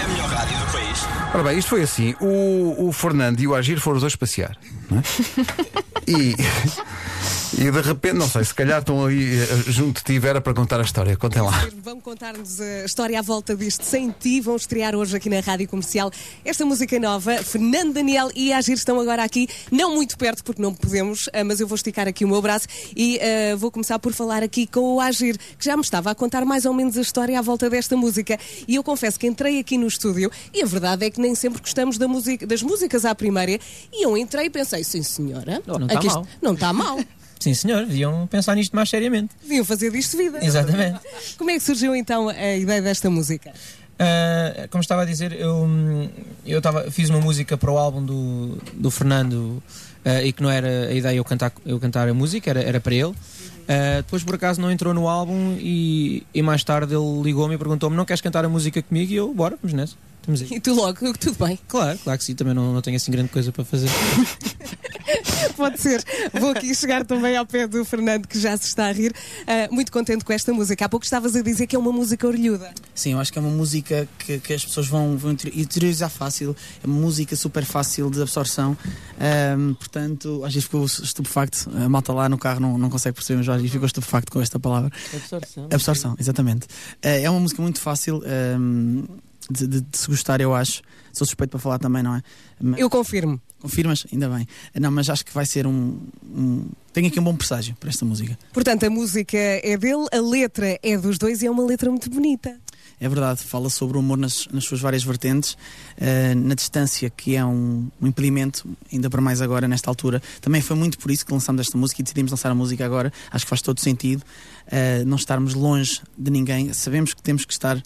É a melhor rádio do país. Ora bem, isto foi assim: o, o Fernando e o Agir foram os dois passear. não é? E, e de repente, não sei, se calhar estão aí eh, junto de ti, Vera, para contar a história. Contem lá. Vão contar-nos a história à volta disto sem ti. Vão estrear hoje aqui na Rádio Comercial esta música nova. Fernando Daniel e Agir estão agora aqui, não muito perto, porque não podemos, ah, mas eu vou esticar aqui o meu braço e ah, vou começar por falar aqui com o Agir, que já me estava a contar mais ou menos a história à volta desta música. E eu confesso que entrei aqui no estúdio e a verdade é que nem sempre gostamos da música, das músicas à primeira. E eu entrei e pensei, sim senhora, Não, não tá aqui isto- mal. não está mal. Sim, senhor, deviam pensar nisto mais seriamente. Deviam fazer disto vida. Exatamente. Como é que surgiu então a ideia desta música? Ah, como estava a dizer, eu, eu estava, fiz uma música para o álbum do, do Fernando ah, e que não era a ideia eu cantar, eu cantar a música, era, era para ele. Ah, depois, por acaso, não entrou no álbum e, e mais tarde ele ligou-me e perguntou-me: Não queres cantar a música comigo? E eu, bora, vamos nessa. E tu logo, tudo bem. Claro, claro que sim, também não, não tenho assim grande coisa para fazer. Pode ser. Vou aqui chegar também ao pé do Fernando, que já se está a rir. Ah, muito contente com esta música. Há pouco estavas a dizer que é uma música orelhuda. Sim, eu acho que é uma música que, que as pessoas vão, vão inter- interiorizar fácil, é uma música super fácil de absorção, portanto, às vezes ficou estupefacto, a malta lá no carro não, não consegue perceber, mas às vezes ficou estupefacto com esta palavra. Absorção. Absorção, exatamente. Eh, É uma música muito fácil de, de- de se gostar, eu acho. Sou suspeito para falar também, não é? Mas- Eu confirmo. Confirmas? Ainda bem. Não, mas acho que vai ser um, um. Tenho aqui um bom presságio para esta música. Portanto, a música é dele, a letra é dos dois e é uma letra muito bonita. É verdade, fala sobre o amor nas, nas suas várias vertentes, eh, na distância, que é um, um impedimento, ainda para mais agora, nesta altura. Também foi muito por isso que lançámos esta música e decidimos lançar a música agora. Acho que faz todo sentido eh, não estarmos longe de ninguém. Sabemos que temos que estar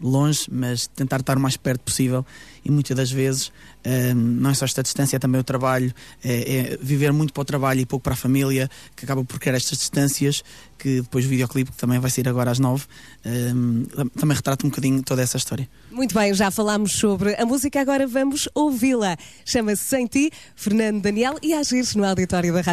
longe, mas tentar estar o mais perto possível. E muitas das vezes eh, não é só esta distância, é também o trabalho, é, é viver muito para o trabalho e pouco para a família, que acaba por criar estas distâncias. Que depois o videoclipe, que também vai sair agora às nove, eh, também retrata um bocadinho toda essa história. Muito bem, já falámos sobre a música, agora vamos ouvi-la. Chama-se Sem Ti, Fernando Daniel e Agir no auditório da Rádio.